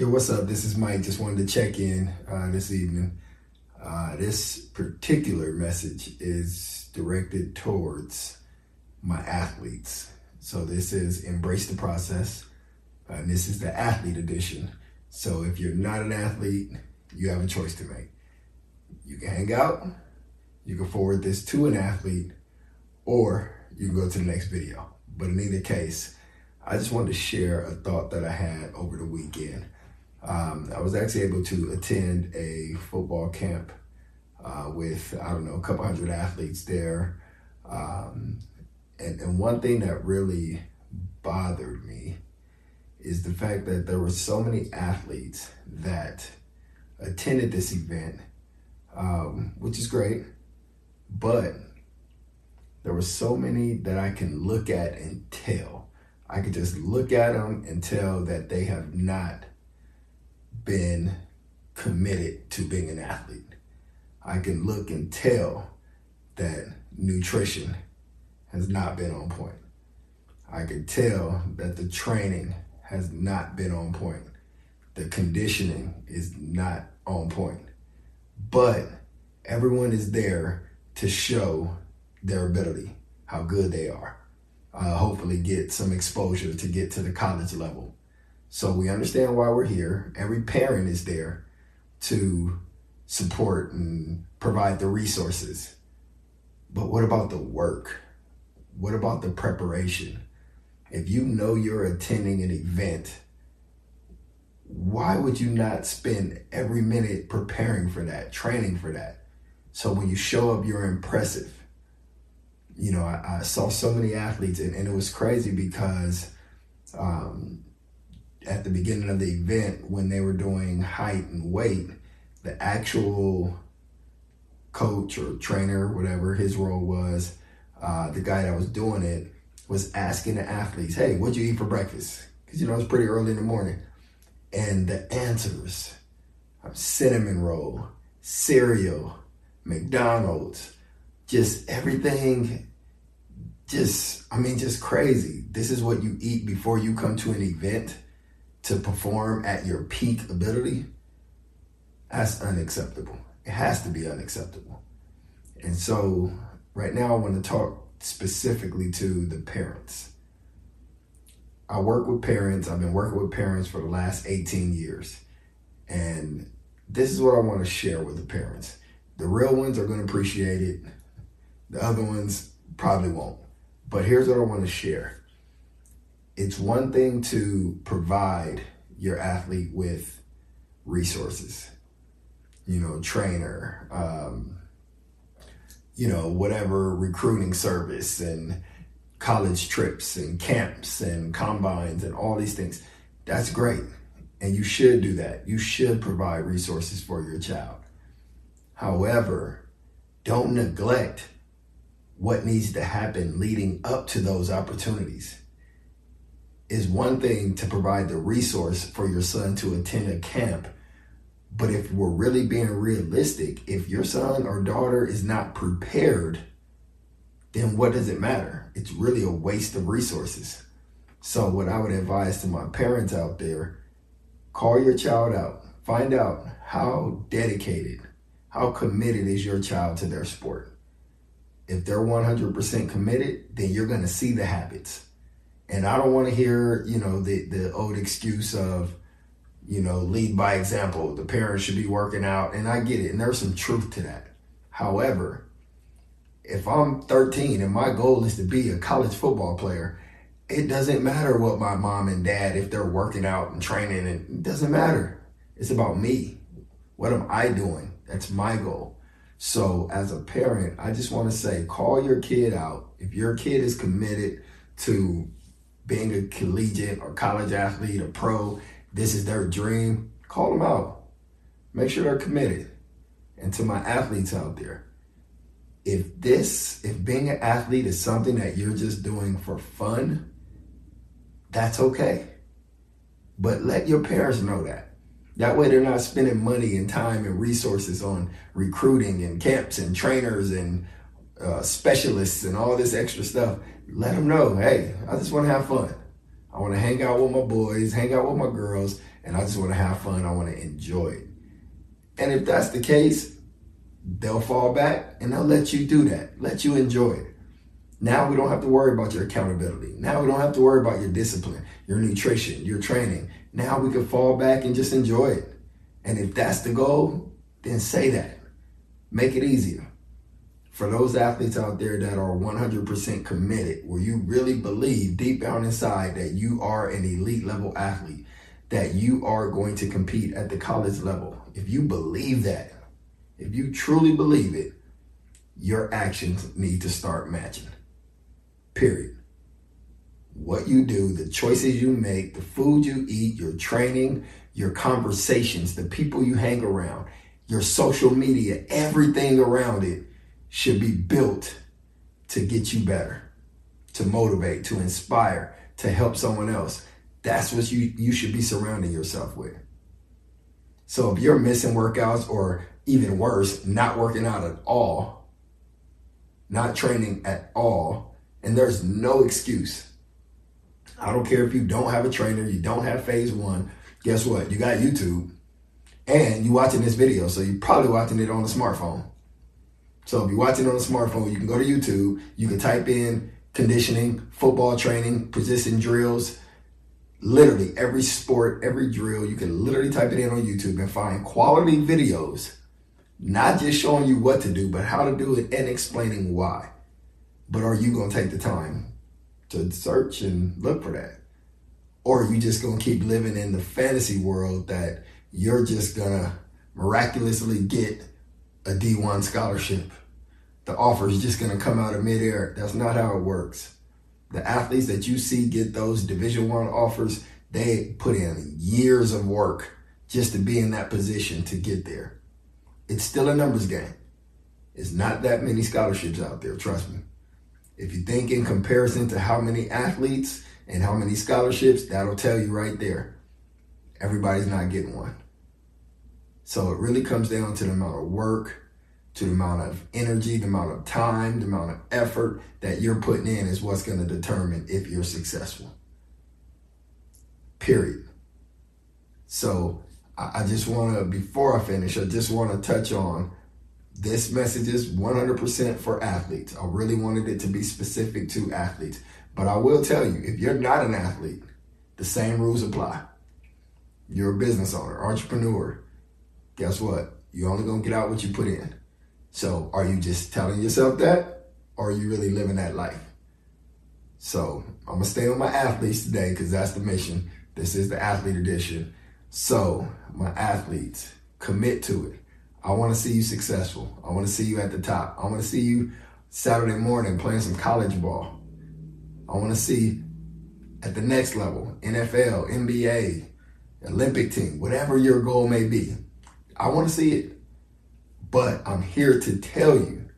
Yo, what's up? This is Mike. Just wanted to check in uh, this evening. Uh, this particular message is directed towards my athletes. So this is embrace the process. And this is the athlete edition. So if you're not an athlete, you have a choice to make. You can hang out, you can forward this to an athlete, or you can go to the next video. But in either case, I just wanted to share a thought that I had over the weekend. Um, I was actually able to attend a football camp uh, with, I don't know, a couple hundred athletes there. Um, and, and one thing that really bothered me is the fact that there were so many athletes that attended this event, um, which is great, but there were so many that I can look at and tell. I could just look at them and tell that they have not been committed to being an athlete. I can look and tell that nutrition has not been on point. I can tell that the training has not been on point. The conditioning is not on point. But everyone is there to show their ability, how good they are. Uh, hopefully, get some exposure to get to the college level. So we understand why we're here. Every parent is there to support and provide the resources. But what about the work? What about the preparation? If you know you're attending an event, why would you not spend every minute preparing for that, training for that? So when you show up, you're impressive. You know, I, I saw so many athletes, and, and, it was crazy because at the beginning of the event when they were doing height and weight, the actual coach or trainer, whatever his role was, uh, the guy that was doing it was asking the athletes, "Hey, what'd you eat for breakfast?" Because you know it's pretty early in the morning, and the answers: of cinnamon roll, cereal, McDonald's, just everything. Just, I mean, just crazy. This is what you eat before you come to an event to perform at your peak ability, that's unacceptable. It has to be unacceptable. And so, right now, I want to talk specifically to the parents. I work with parents, I've been working with parents for the last 18 years. And this is what I want to share with the parents. The real ones are going to appreciate it, the other ones probably won't. But here's what I want to share it's one thing to provide your athlete with resources, you know, trainer, um, you know, whatever recruiting service and college trips and camps and combines and all these things. That's great. And you should do that. You should provide resources for your child. However, don't neglect what needs to happen leading up to those opportunities is one thing to provide the resource for your son to attend a camp. But if we're really being realistic, if your son or daughter is not prepared, then what does it matter? It's really a waste of resources. So, what I would advise to my parents out there call your child out, find out how dedicated, how committed is your child to their sport. If they're 100% committed, then you're going to see the habits and I don't want to hear, you know, the, the old excuse of, you know, lead by example. The parents should be working out. And I get it. And there's some truth to that. However, if I'm 13 and my goal is to be a college football player, it doesn't matter what my mom and dad, if they're working out and training, it doesn't matter. It's about me. What am I doing? That's my goal. So, as a parent, I just want to say call your kid out. If your kid is committed to being a collegiate or college athlete or pro, this is their dream, call them out. Make sure they're committed. And to my athletes out there, if this, if being an athlete is something that you're just doing for fun, that's okay. But let your parents know that. That way they're not spending money and time and resources on recruiting and camps and trainers and uh, specialists and all this extra stuff let them know, hey, I just want to have fun. I want to hang out with my boys, hang out with my girls, and I just want to have fun. I want to enjoy it. And if that's the case, they'll fall back and they'll let you do that, let you enjoy it. Now we don't have to worry about your accountability. Now we don't have to worry about your discipline, your nutrition, your training. Now we can fall back and just enjoy it. And if that's the goal, then say that. Make it easier. For those athletes out there that are 100% committed, where you really believe deep down inside that you are an elite level athlete, that you are going to compete at the college level, if you believe that, if you truly believe it, your actions need to start matching. Period. What you do, the choices you make, the food you eat, your training, your conversations, the people you hang around, your social media, everything around it should be built to get you better, to motivate, to inspire, to help someone else. That's what you, you should be surrounding yourself with. So if you're missing workouts or even worse, not working out at all, not training at all, and there's no excuse. I don't care if you don't have a trainer, you don't have phase one. Guess what? You got YouTube and you watching this video. So you're probably watching it on the smartphone. So if you're watching on a smartphone, you can go to YouTube, you can type in conditioning, football training, position drills, literally every sport, every drill, you can literally type it in on YouTube and find quality videos, not just showing you what to do, but how to do it and explaining why. But are you going to take the time to search and look for that? Or are you just going to keep living in the fantasy world that you're just going to miraculously get a D1 scholarship? The offer is just going to come out of midair. That's not how it works. The athletes that you see get those Division One offers, they put in years of work just to be in that position to get there. It's still a numbers game. It's not that many scholarships out there, trust me. If you think in comparison to how many athletes and how many scholarships, that'll tell you right there. Everybody's not getting one. So it really comes down to the amount of work, to the amount of energy, the amount of time, the amount of effort that you're putting in is what's going to determine if you're successful. Period. So I just want to, before I finish, I just want to touch on this message is 100% for athletes. I really wanted it to be specific to athletes. But I will tell you, if you're not an athlete, the same rules apply. You're a business owner, entrepreneur. Guess what? You're only going to get out what you put in. So are you just telling yourself that or are you really living that life? So I'm gonna stay on my athletes today because that's the mission. This is the athlete edition. So my athletes, commit to it. I want to see you successful. I want to see you at the top. I want to see you Saturday morning playing some college ball. I want to see at the next level, NFL, NBA, Olympic team, whatever your goal may be. I want to see it. But I'm here to tell you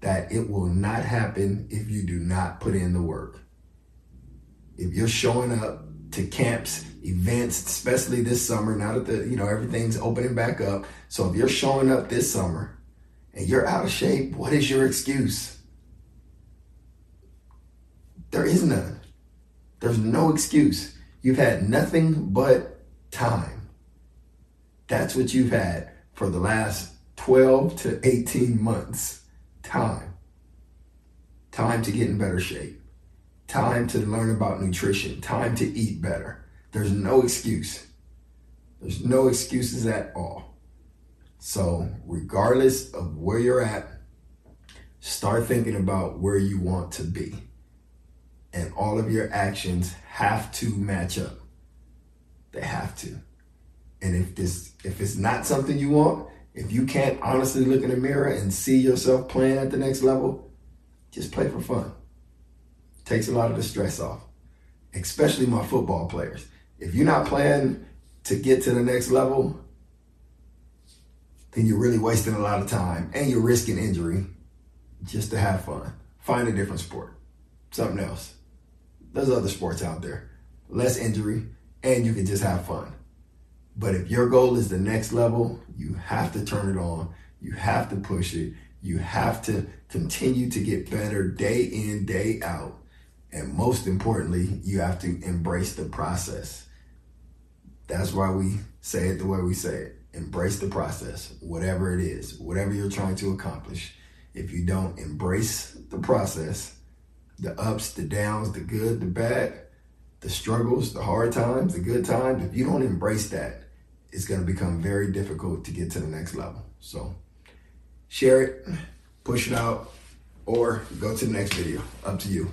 that it will not happen if you do not put in the work. If you're showing up to camps, events, especially this summer, now that the you know everything's opening back up. So if you're showing up this summer and you're out of shape, what is your excuse? There is none. There's no excuse. You've had nothing but time. That's what you've had for the last 12 to 18 months time. Time to get in better shape. Time to learn about nutrition. Time to eat better. There's no excuse. There's no excuses at all. So, regardless of where you're at, start thinking about where you want to be. And all of your actions have to match up. They have to. And if this if it's not something you want, if you can't honestly look in the mirror and see yourself playing at the next level, just play for fun. Takes a lot of the stress off, especially my football players. If you're not playing to get to the next level, then you're really wasting a lot of time and you're risking injury just to have fun. Find a different sport, something else. There's other sports out there, less injury, and you can just have fun. But if your goal is the next level, you have to turn it on. You have to push it. You have to continue to get better day in, day out. And most importantly, you have to embrace the process. That's why we say it the way we say it. Embrace the process, whatever it is, whatever you're trying to accomplish. If you don't embrace the process, the ups, the downs, the good, the bad, the struggles, the hard times, the good times, if you don't embrace that, it's going to become very difficult to get to the next level. So share it, push it out, or go to the next video. Up to you.